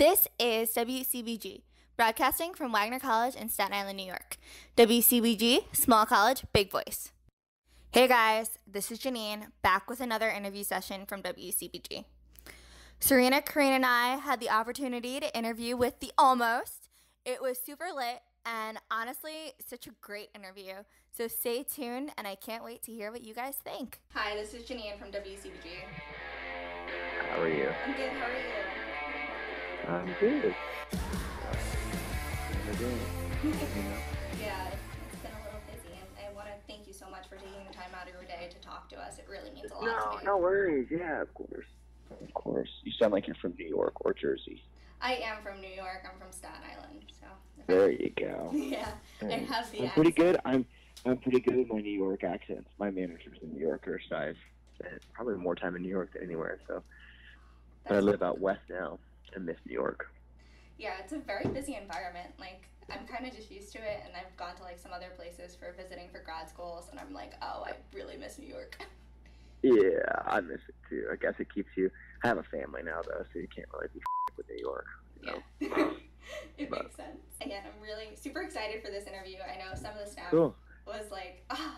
This is WCBG, broadcasting from Wagner College in Staten Island, New York. WCBG, small college, big voice. Hey guys, this is Janine, back with another interview session from WCBG. Serena, Karina, and I had the opportunity to interview with the Almost. It was super lit and honestly, such a great interview. So stay tuned, and I can't wait to hear what you guys think. Hi, this is Janine from WCBG. How are you? I'm good. How are you? I'm good. How you doing? You know? Yeah, it's been a little busy, and I want to thank you so much for taking the time out of your day to talk to us. It really means a lot No, to me. no worries. Yeah, of course. Of course. You sound like you're from New York or Jersey. I am from New York. I'm from Staten Island, so. There you go. Yeah, I Thanks. have the I'm pretty good. I'm I'm pretty good with my New York accents. My manager's a New Yorker, so I've spent probably more time in New York than anywhere. So, but I live out west now and miss New York. Yeah, it's a very busy environment. Like, I'm kind of just used to it, and I've gone to like some other places for visiting for grad schools, and I'm like, oh, I really miss New York. Yeah, I miss it too. I guess it keeps you. I have a family now though, so you can't really be with New York. You know? Yeah. it But- makes sense. Again, I'm really super excited for this interview. I know some of the staff Cool. was like, ah,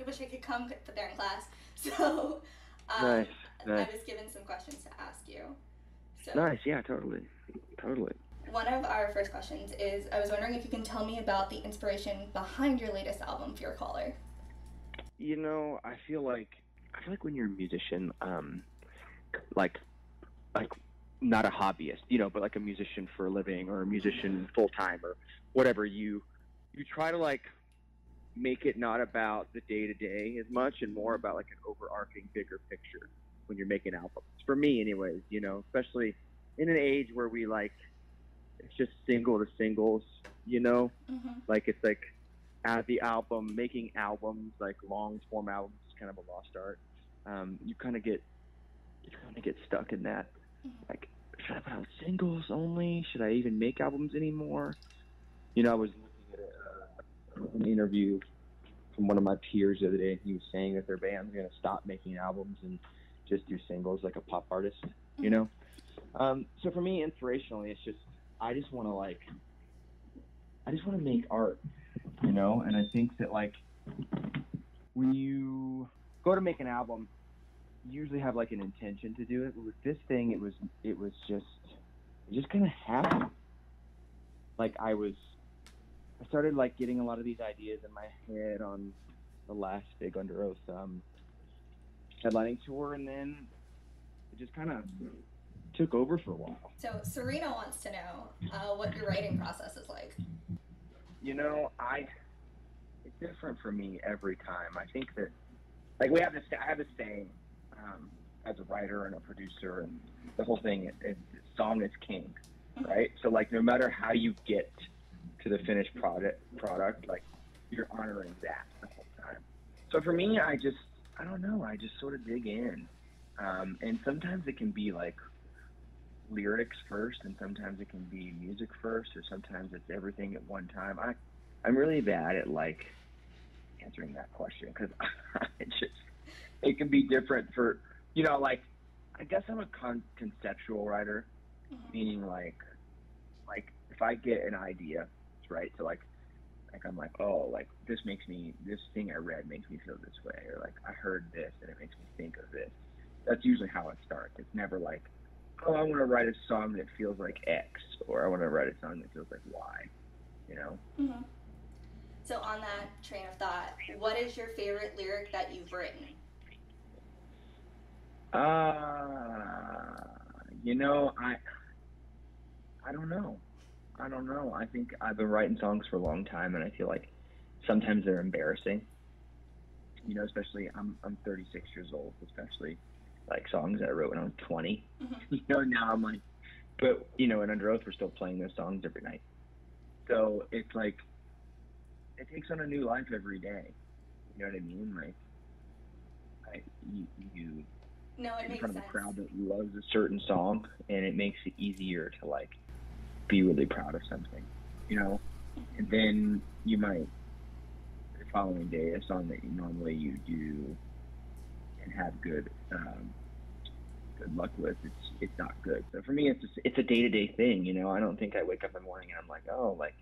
I wish I could come, but they're in class. So, um, Nice. Nice. I was given some questions to ask you. So, Nice. Yeah. Totally. Totally. one of our first questions is I was wondering if you can tell me about the inspiration behind your latest album, Fear Caller. You know, I feel like I feel like when you're a musician, um, like like not a hobbyist, you know, but like a musician for a living or a musician full time or whatever, you you try to like make it not about the day to day as much and more about like an overarching bigger picture when you're making albums. For me anyways, you know, especially in an age where we like it's just single to singles, you know, Mm-hmm. like it's like at the album, making albums like long form albums is kind of a lost art. Um, you kind of get you kind of get stuck in that. Mhm. Like, should I put out singles only? Should I even make albums anymore? You know, I was looking at a, uh, an interview from one of my peers the other day, and he was saying that their band's gonna stop making albums and just do singles like a pop artist. You know. Um, so for me, inspirationally, it's just I just want to like I just want to make art, you know. And I think that like when you go to make an album, you usually have like an intention to do it. But with this thing, it was it was just it just kind of happened. Like I was, I started like getting a lot of these ideas in my head on the last big Underoath um, headlining tour, and then it just kind of took over for a while. So, Serena wants to know uh, what your writing process is like. You know, I it's different for me every time. I think that like we have this I have this saying um, as a writer and a producer and the whole thing it, it, song is king, right? So like no matter how you get to the finished product product, like you're honoring that the whole time. So for me, I just I don't know. I just sort of dig in, um, and sometimes it can be like lyrics first, and sometimes it can be music first, or sometimes it's everything at one time. I I'm really bad at like answering that question because it just it can be different for you know like I guess I'm a con- conceptual writer, Mhm. meaning like like if I get an idea, it's right? So like like I'm like oh like this makes me this thing I read makes me feel this way, or like I heard this and it makes me think of this. That's usually how it starts. It's never like oh I want to write a song that feels like X, or I want to write a song that feels like Y. You know. hmm So, on that train of thought, what is your favorite lyric that you've written? Uh, you know, I I don't know. I don't know. I think I've been writing songs for a long time, and I feel like sometimes they're embarrassing. You know, especially I'm I'm 36 years old. Especially like songs that I wrote when I was 20. Mhm. You know, now I'm like, but you know, in Underoath, we're still playing those songs every night. So it's like it takes on a new life every day. You know what I mean? Like, I you, you No, it in makes front sense. of a crowd that loves a certain song, and it makes it easier to like be really proud of something, you know. And then you might the following day a song that you normally you do and have good um, good luck with, it's it's not good. So for me, it's just it's a day to day thing. You know, I don't think I wake up in the morning and I'm like, oh, like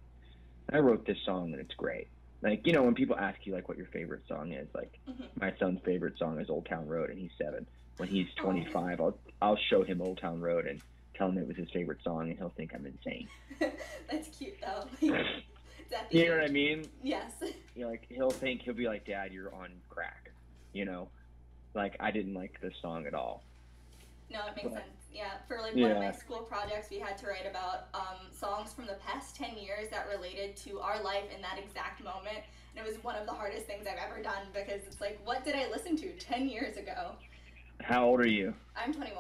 I wrote this song and it's great. Like you know, when people ask you like what your favorite song is, like Mhm. my son's favorite song is Old Town Road, and he's seven. When he's 25, I'll I'll show him Old Town Road and tell him it was his favorite song, and he'll think I'm insane. That's cute though. You know what I mean? Yes. you know, like he'll think he'll be like, "Dad, you're on crack," you know, like I didn't like this song at all. No, it makes But- sense. Yeah, for like one of my school projects, we had to write about um, songs from the past 10 years that related to our life in that exact moment. And it was one of the hardest things I've ever done because it's like, what did I listen to 10 years ago? How old are you? I'm 21.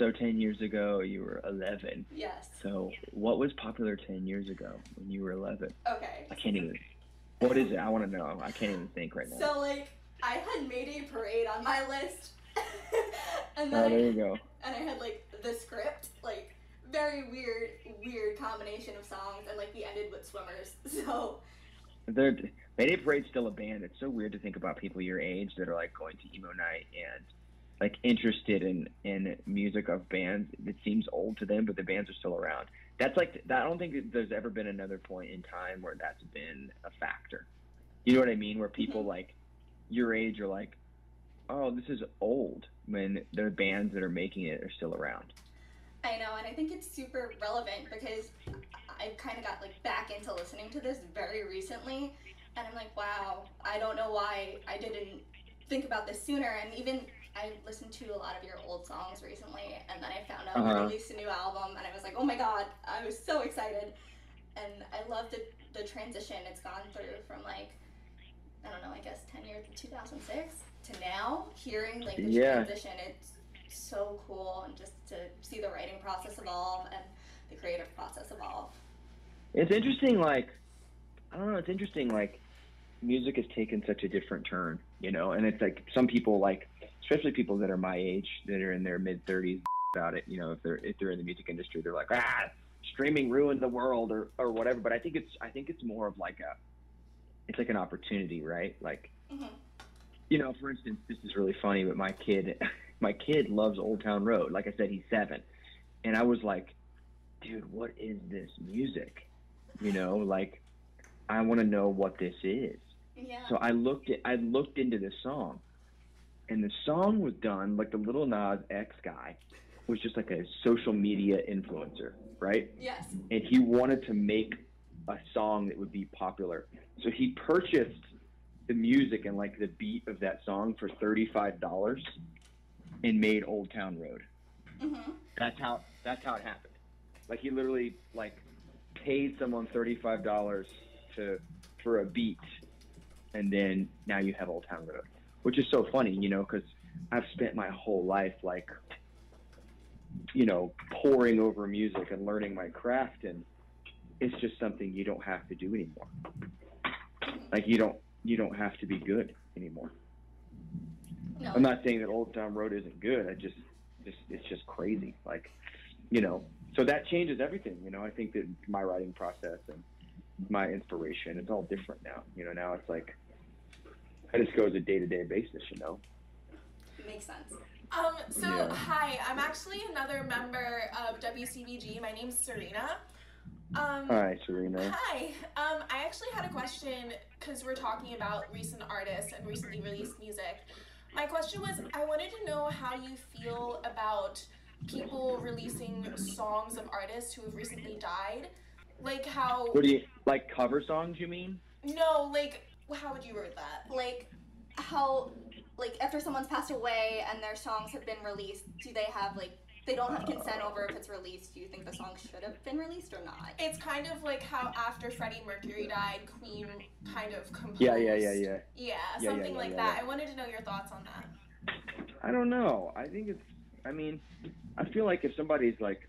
So ten years ago, you were 11. Yes. So what was popular 10 years ago when you were 11? Okay. I can't even. What is it? I want to know. I can't even think right now. So, like, I had Mayday Parade on my list. and then oh, there I, you go. and I had, like, the script. Like, very weird, weird combination of songs. And, like, we ended with Swimmers. So, They're, Mayday Parade's still a band. It's so weird to think about people your age that are like going to emo night and like interested in in music of bands that seems old to them, but the bands are still around. That's like I don't think that there's ever been another point in time where that's been a factor. You know what I mean? Where people Mhm. like your age are like, oh, this is old when the bands that are making it are still around. I know, and I think it's super relevant because I've kind of got like back into listening to this very recently, and I'm like, wow, I don't know why I didn't think about this sooner. And even I listened to a lot of your old songs recently, and then I found out Uh-huh. you released a new album, and I was like, oh my god, I was so excited, and I love the the transition it's gone through from like. I don't know, I guess 10 years, 2006 to now, hearing like the Yeah. transition, it's so cool and just to see the writing process evolve and the creative process evolve. It's interesting, like I don't know. It's interesting, like music has taken such a different turn, you know. And it's like some people, like especially people that are my age, that are in their mid thirties, about it. You know, if they're if they're in the music industry, they're like, ah, streaming ruined the world, or or whatever. But I think it's I think it's more of like a, it's like an opportunity, right? Like, Mhm. you know, for instance, this is really funny, but my kid, my kid loves Old Town Road. Like I said, he's seven, and I was like, dude, what is this music? You know, like I want to know what this is. Yeah. So I looked at I looked into the song, and the song was done like the Little Nas X guy was just like a social media influencer, right? yes. And he wanted to make a song that would be popular. So he purchased the music and like the beat of that song for thirty five dollars, and made Old Town Road. hmm That's how that's how it happened. Like he literally like paid someone thirty five dollars to for a beat, and then now you have Old Town Road, which is so funny, you know, because I've spent my whole life like, you know, pouring over music and learning my craft, and it's just something you don't have to do anymore. Like you don't you don't have to be good anymore. No. I'm not saying that Old Town Road isn't good. I just, just it's just crazy. Like, you know, so that changes everything. You know, I think that my writing process and my inspiration is all different now. You know, now it's like I just go as a day to day basis. You know. Makes sense. Um, so Yeah. hi, I'm actually another member of WCBG. My name's Serena. Um, Hi, Serena. Hi. Um, I actually had a question because we're talking about recent artists and recently released music. My question was I wanted to know how you feel about people releasing songs of artists who have recently died. Like how What do you like? Cover songs? You mean? no, like how would you word that? Like how like after someone's passed away and their songs have been released, do they have like they don't have consent over if it's released? Do you think the song should have been released or not? It's kind of like how after Freddie Mercury died, Queen kind of composed. Yeah, yeah, yeah, yeah. Yeah, yeah, something yeah, like yeah, that. yeah. I wanted to know your thoughts on that. I don't know. I think it's. I mean, I feel like if somebody's like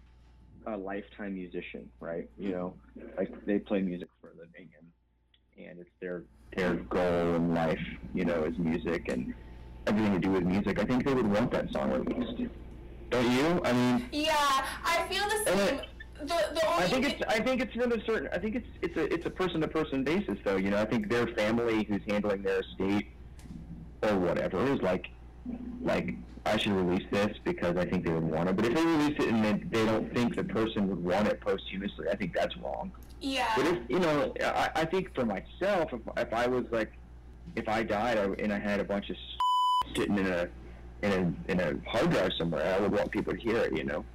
a lifetime musician, right? You know, like they play music for a living, and and it's their their goal in life, you know, is music and everything to do with music. I think they would want that song released. Don't you? I mean, Yeah, I feel the same. The the only I think it's I think it's from a certain I think it's it's a it's a person to person basis though. You know, I think their family who's handling their estate or whatever is like like I should release this because I think they would want it. But if they release it and they, they don't think the person would want it posthumously, I think that's wrong. Yeah. But if you know, I, I think for myself, if, if I was like, if I died and I had a bunch of sitting in a in a in a hard drive somewhere, I would want people to hear it. You know.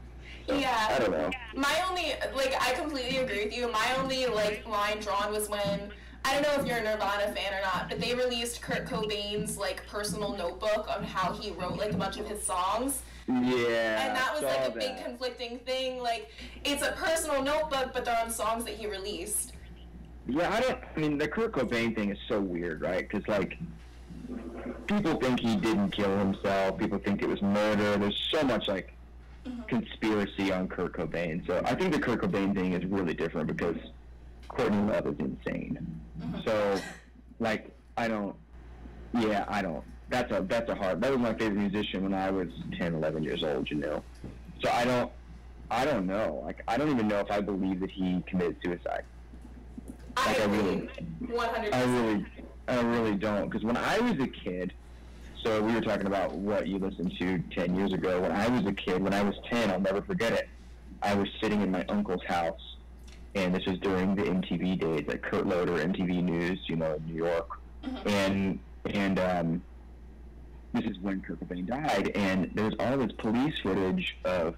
So, Yeah. I don't know. My only like I completely agree with you. My only like line drawn was when I don't know if you're a Nirvana fan or not, but they released Kurt Cobain's like personal notebook on how he wrote like a bunch of his songs. Yeah. And that was like a big that. conflicting thing. Like it's a personal notebook, but they're on songs that he released. Yeah, I don't. I mean, the Kurt Cobain thing is so weird, right? Because like, people think he didn't kill himself. People think it was murder. There's so much like mm-hmm. conspiracy on Kurt Cobain. So I think the Kurt Cobain thing is really different because Courtney Love is insane. Mm-hmm. So, like, I don't. Yeah, I don't. That's a that's a hard. That was my favorite musician when I was 10, 11 years old. You know. So I don't. I don't know. Like, I don't even know if I believe that he committed suicide. I Like, I agree, really- one hundred I really, I really don't. Because when I was a kid, so we were talking about what you listened to 10 years ago. When I was a kid, when I was 10, I'll never forget it. I was sitting in my uncle's house, and this was during the MTV days, like Kurt Loder, MTV News, you know, in New York. And, and, um, this is when Kurt Cobain died, and there's all this police footage of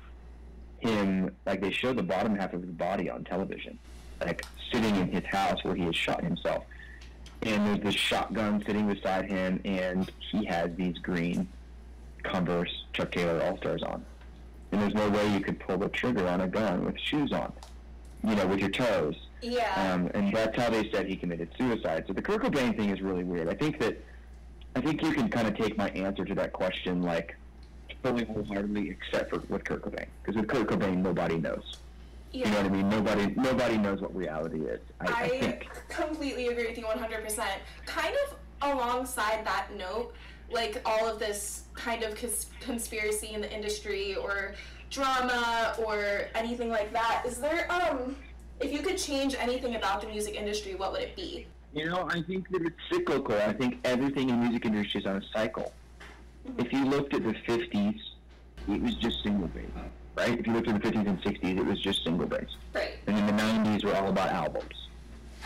him, like they show the bottom half of his body on television, like sitting in his house where he had shot himself. And there's this shotgun sitting beside him, and he has these green Converse Chuck Taylor All Stars on. And there's no way you could pull the trigger on a gun with shoes on, you know, with your toes. Yeah. Um, and that's how they said he committed suicide. So the Kurt Cobain thing is really weird. I think that I think you can kind of take my answer to that question like fully wholeheartedly, except for with Kurt Cobain, because with Kurt Cobain, nobody knows. yeah. You know what I mean? Nobody nobody knows what reality is. I, I I think. completely agree with you 100%. Kind of alongside that note, like all of this kind of cons- conspiracy in the industry or drama or anything like that, is there, um, if you could change anything about the music industry, what would it be? You know, I think that it's cyclical. I think everything in the music industry is on a cycle. If you looked at the 50s, it was just single bass, right? If you looked at the 50s and 60s, it was just single bass. Right. And then the 90s were all about albums.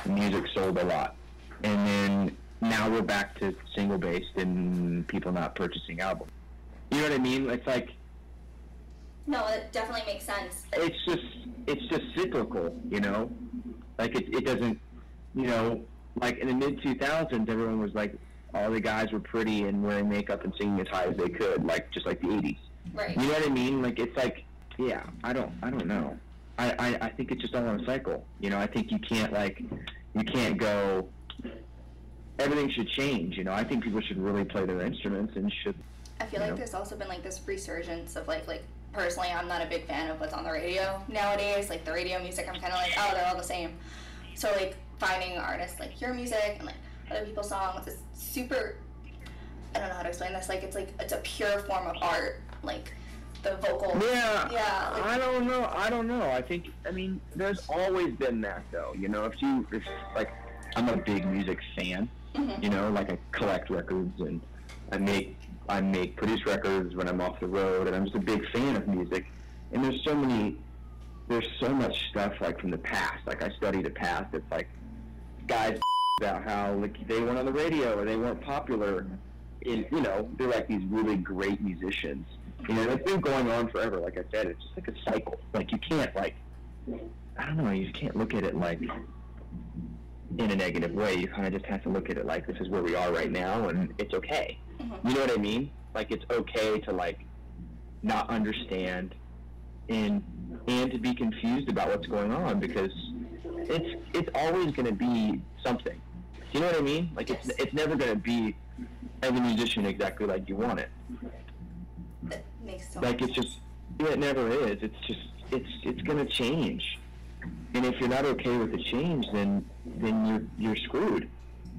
The music sold a lot. And then now we're back to single based and people not purchasing albums. You know what I mean? It's like No, it definitely makes sense. it's just it's just cyclical, you know. Like it it doesn't, you know, like in the mid 2000s, everyone was like, all the guys were pretty and wearing makeup and singing as high as they could, like just like the 80s. Right. You know what I mean? Like it's like, yeah, I don't, I don't know. I, I, I think it's just all on a cycle. You know, I think you can't like, you can't go. Everything should change. You know, I think people should really play their instruments and should. I feel like know? there's also been like this resurgence of like like personally I'm not a big fan of what's on the radio nowadays. Like the radio music I'm kinda like, oh they're all the same. So like finding artists like your music and like other people's songs is super I don't know how to explain this, like it's like it's a pure form of art. Like the vocal Yeah. Yeah, like- I don't know. I don't know. I think. I mean, there's always been that though. You know, if you, if like, I'm a big music fan. Mhm. You know, like I collect records and I make I make produce records when I'm off the road, and I'm just a big fan of music. And there's so many, there's so much stuff like from the past. Like I study the past. It's like guys about how like they weren't on the radio or they weren't popular. In, you know, they're like these really great musicians. You know, it's been going on forever. Like I said, it's just like a cycle. Like you can't like, I don't know, you just can't look at it like in a negative way. You kind of just have to look at it like this is where we are right now, and it's okay. Mhm. You know what I mean? Like it's okay to like not understand and and to be confused about what's going on because it's it's always going to be something. You know what I mean? Like it's Yes. it's never going to be as a musician exactly like you want it. that makes so Like it's just yeah, it never is. It's just it's it's gonna change. And if you're not okay with the change then then you're you're screwed.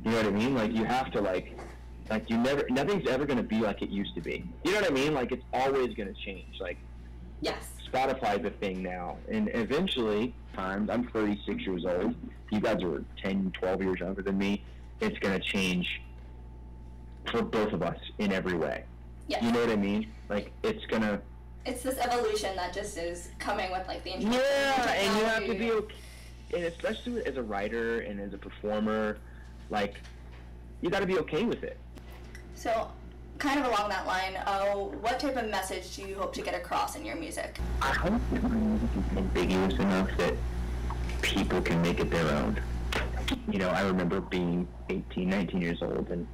You know what I mean? Like you have to like like you never nothing's ever gonna be like it used to be. You know what I mean? Like it's always gonna change. Like Yes. Spotify's a thing now. And eventually, times I'm 36 years old. You guys are 10, 12 years younger than me. It's going to change for both of us in every way. Yeah. You know what I mean? Like it's gonna. It's this evolution that just is coming with like the Yeah, and you have to be okay, and especially as a writer and as a performer, like you got to be okay with it. So, kind of along that line, uh, what type of message do you hope to get across in your music? I hope that my music is ambiguous enough that people can make it their own. You know, I remember being 18, 19 years old and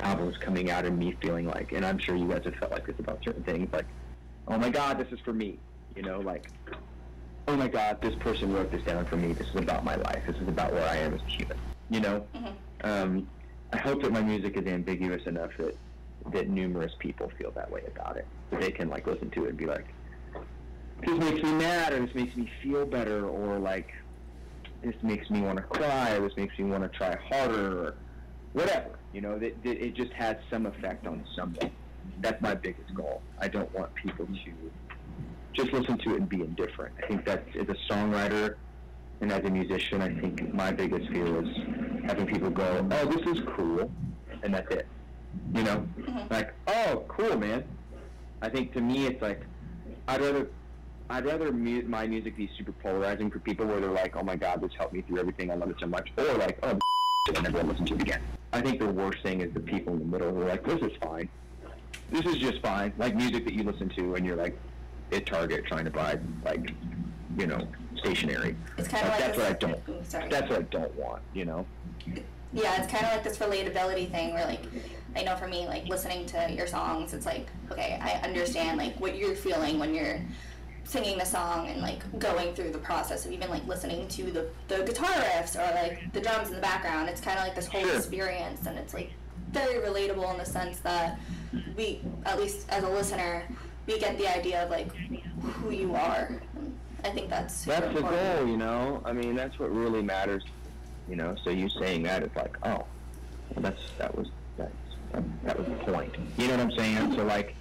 albums coming out and me feeling like, and I'm sure you guys have felt like this about certain things, like, oh my God, this is for me. You know, like, oh my God, this person wrote this down for me. This is about my life. This is about where I am as a human. You know, Mm-hmm. um, I hope that my music is ambiguous enough that that numerous people feel that way about it. That they can like listen to it and be like, this makes me mad, or this makes me feel better, or like this makes me want to cry, or this makes me want to try harder, or whatever. You know, that, that it just has some effect on something. That's my biggest goal. I don't want people to just listen to it and be indifferent. I think that as a songwriter and as a musician, I think my biggest fear is having people go, "Oh, this is cool," and that's it. You know, Mhm. like, "Oh, cool, man." I think to me, it's like I'd rather I'd rather mu- my music be super polarizing for people where they're like, "Oh my God, this helped me through everything. I love it so much," or like, "Oh, I never listen to it again." I think the worst thing is the people in the middle who are like, "This is fine. This is just fine." Like music that you listen to and you're like at Target trying to buy like, you know, stationery. It's kind of Like, like that's what I don't. Ooh, sorry. That's what I don't want. You know. yeah, it's kind of like this relatability thing where like I know for me, like listening to your songs, it's like okay, I understand like what you're feeling when you're singing the song and like going through the process of even like listening to the, the guitar riffs or like the drums in the background. It's kind of like this whole Sure. experience, and it's like very relatable in the sense that we, at least as a listener, we get the idea of like who you are. I think that's That's the important. goal, you know. I mean, that's what really matters, you know. So you saying that is like, oh, well, that's that was that's that, that was the point. You know what I'm saying? So like,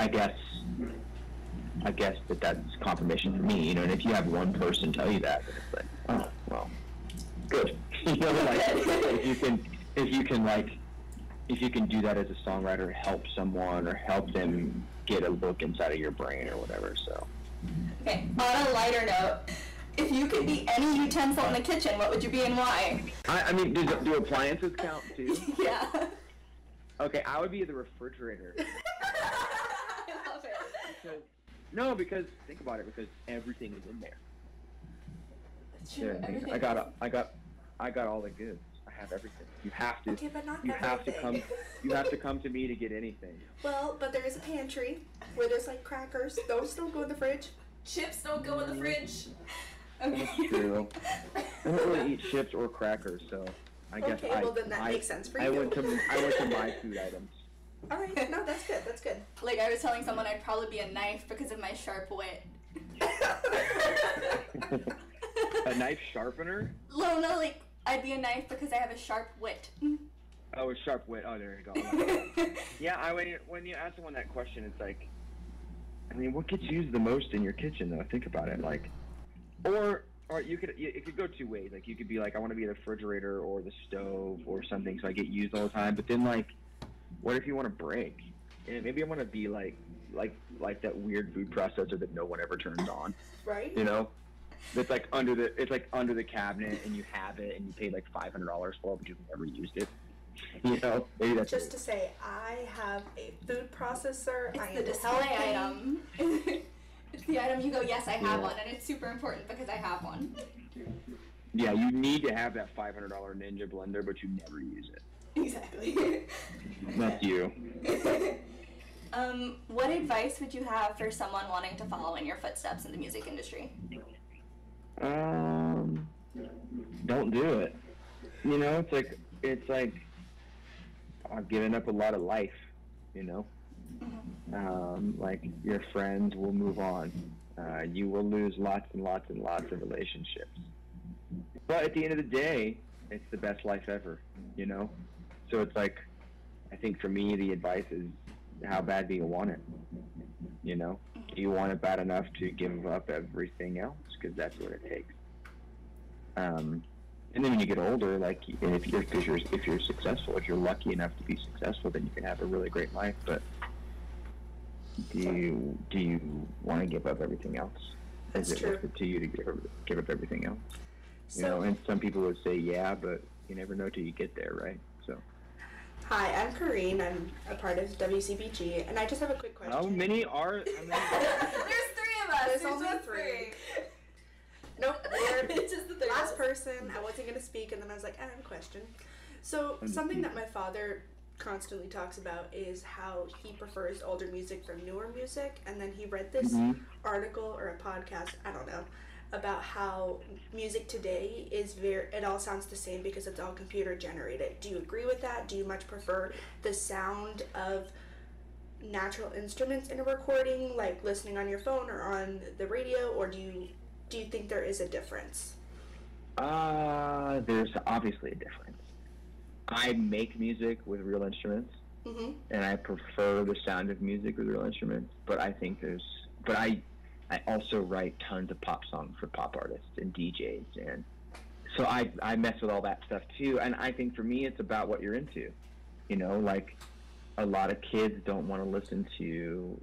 I guess, I guess that that's confirmation for me, you know. And if you have one person tell you that, then it's like, oh, well, good. you know, like if you can, if you can like, if you can do that as a songwriter, help someone or help them get a look inside of your brain or whatever. So. Okay, on a lighter note, if you could be any utensil in the kitchen, what would you be and why? I, I mean, do, do appliances count too? yeah. Okay, I would be the refrigerator. I love it. Because, no, because think about it. Because everything is in there. True, I got, I got, I got all the goods. I have everything. You have to. Okay, but not You have to come. You have to come to me to get anything. Well, but there is a pantry where there's like crackers. Those don't go in the fridge. Chips don't go in the fridge. Okay. That's true. I don't really eat chips or crackers, so I guess Okay, I. well then that I, makes sense for I you. went to I went to my food items. All right, no, that's good. That's good. Like I was telling someone, I'd probably be a knife because of my sharp wit. a knife sharpener. No, no, like I'd be a knife because I have a sharp wit. Oh, a sharp wit. Oh, there you go. Yeah, I when you, when you ask someone that question, it's like, I mean, what gets used the most in your kitchen? Though, think about it. Like, or or you could it could go two ways. Like, you could be like, I want to be the refrigerator or the stove or something, so I get used all the time. But then, like, what if you want to break? And maybe I want to be like like like that weird food processor that no one ever turns on. right? You know. That's like under the it's like under the cabinet and you have it and you paid like five hundred dollars for it but you've never used it. You know, maybe that's Just to say, I have a food processor. It's am the display helping. item. it's the item you go, yes, I have Yeah. one, and it's super important because I have one. Yeah, you need to have that five hundred dollar Ninja blender, but you never use it. Exactly. That's you. um, what advice would you have for someone wanting to follow in your footsteps in the music industry? Um, don't do it. You know, it's like it's like I've given up a lot of life. You know, um, like your friends will move on. Uh, you will lose lots and lots and lots of relationships. But at the end of the day, it's the best life ever. You know, so it's like I think for me the advice is how bad do you want it? You know, you want it bad enough to give up everything else? Because that's what it takes. Um, and then when you get older, like and if you're, cause you're if you're successful, if you're lucky enough to be successful, then you can have a really great life. But do you do you want to give up everything else? That's Is it true. worth it to you to give up, give up everything else? So, you know, and some people would say yeah, but you never know till you get there, right? So. hi, I'm Kareen. I'm a part of WCBG, and I just have a quick question. How many are? How many There's three of us. There's There's, only just three. Nope. we're- it's just the three. last person i wasn't going to speak and then i was like i have a question so something that my father constantly talks about is how he prefers older music from newer music and then he read this Mhm. article or a podcast i don't know about how music today is very it all sounds the same because it's all computer generated do you agree with that do you much prefer the sound of natural instruments in a recording like listening on your phone or on the radio or do you do you think there is a difference Uh, there's obviously a difference. I make music with real instruments, mm-hmm. and I prefer the sound of music with real instruments. But I think there's, but I, I also write tons of pop songs for pop artists and DJs, and so I I mess with all that stuff too. And I think for me, it's about what you're into. You know, like a lot of kids don't want to listen to,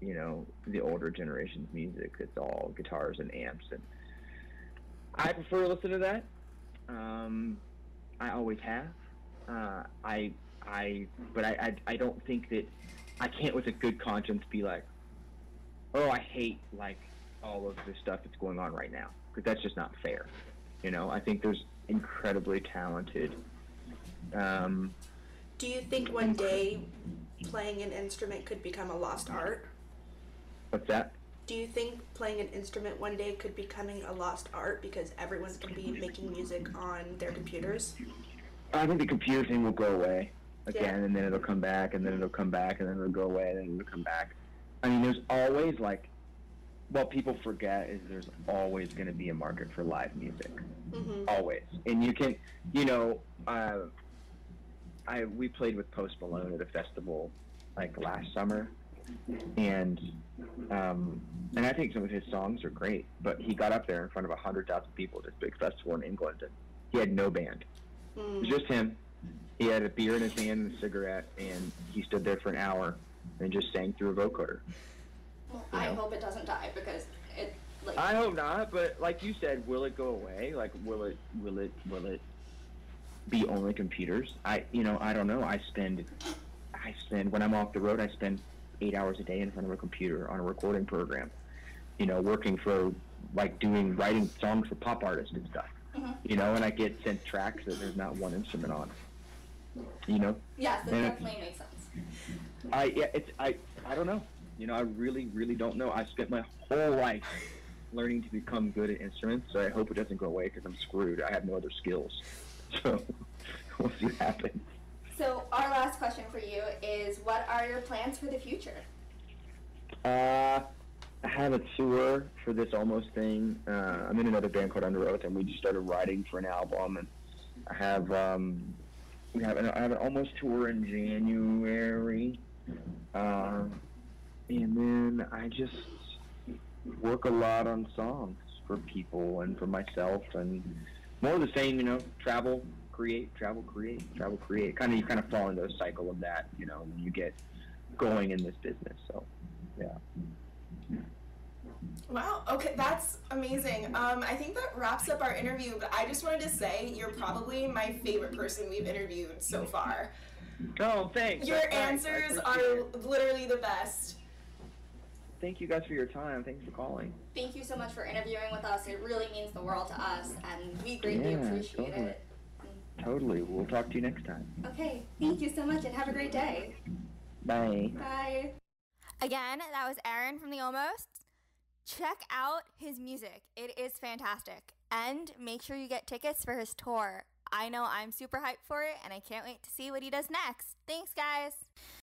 you know, the older generation's music. It's all guitars and amps and I prefer to listen to that. Um, I always have. Uh, I, I, but I, I, I don't think that I can't, with a good conscience, be like, oh, I hate like all of this stuff that's going on right now, because that's just not fair. You know, I think there's incredibly talented. Um, Do you think one day playing an instrument could become a lost art? what's that? Do you think playing an instrument one day could becoming a lost art because everyone's going to be making music on their computers? I think the computer thing will go away again, Yeah. and then it'll come back, and then it'll come back, and then it'll go away, and then it'll come back. I mean, there's always like, what people forget is there's always going to be a market for live music, Mm-hmm. always. And you can, you know, uh, I we played with Post Malone at a festival like last summer, and um, and I think some of his songs are great. But he got up there in front of a hundred thousand people at this big festival in England, and he had no band. It was Mm. just him. He had a beer in his hand and a cigarette, and he stood there for an hour and just sang through a vocoder. Well, You I hope it doesn't die because it like I hope not, but like you said, will it go away? Like, will it? Will it? Will it be only computers? I, you know, I don't know. I spend, I spend when I'm off the road, I spend eight hours a day in front of a computer on a recording program. You know, working for like doing writing songs for pop artists and stuff. Mhm. You know, and I get sent tracks that there's not one instrument on. You know, yes, that And it- definitely makes sense. I yeah, it's I I don't know. You know, I really really don't know. I spent my whole life learning to become good at instruments, so I hope it doesn't go away because I'm screwed. I have no other skills. So we'll see what happens. So our last question for you is, what are your plans for the future? Uh, I have a tour for this almost thing. Uh, I'm in another band called Underoath, and we just started writing for an album. And I have um, we have an, I have an almost tour in January, uh, and then I just work a lot on songs for people and for myself, and more of the same. You know, travel, create, travel, create, travel, create. Kind of you kind of fall into a cycle of that. You know, when you get going in this business. So, yeah. Wow. Okay, that's amazing. Um, I think that wraps up our interview. But I just wanted to say you're probably my favorite person we've interviewed so far. Oh, thanks. Your That's answers appreciate are it. literally the best. Thank you guys for your time. Thanks for calling. Thank you so much for interviewing with us. It really means the world to us, and we greatly Yeah, appreciate totally. it. Totally. We'll talk to you next time. Okay, thank you so much, and have a great day. Bye. Bye. Again, that was Aaron from the Almost. Check out his music. It is fantastic. And make sure you get tickets for his tour. I know I'm super hyped for it and I can't wait to see what he does next. Thanks, guys.